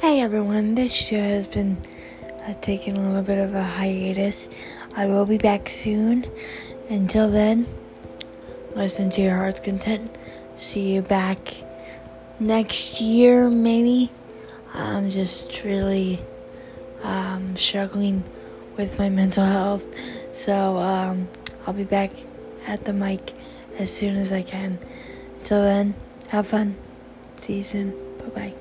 Hey everyone, this show has been uh, taking a little bit of a hiatus. I will be back soon. Until then, listen to your heart's content. See you back next year, maybe. I'm just really um, struggling with my mental health, so um, I'll be back at the mic as soon as I can. Until then, have fun. See you soon. Bye bye.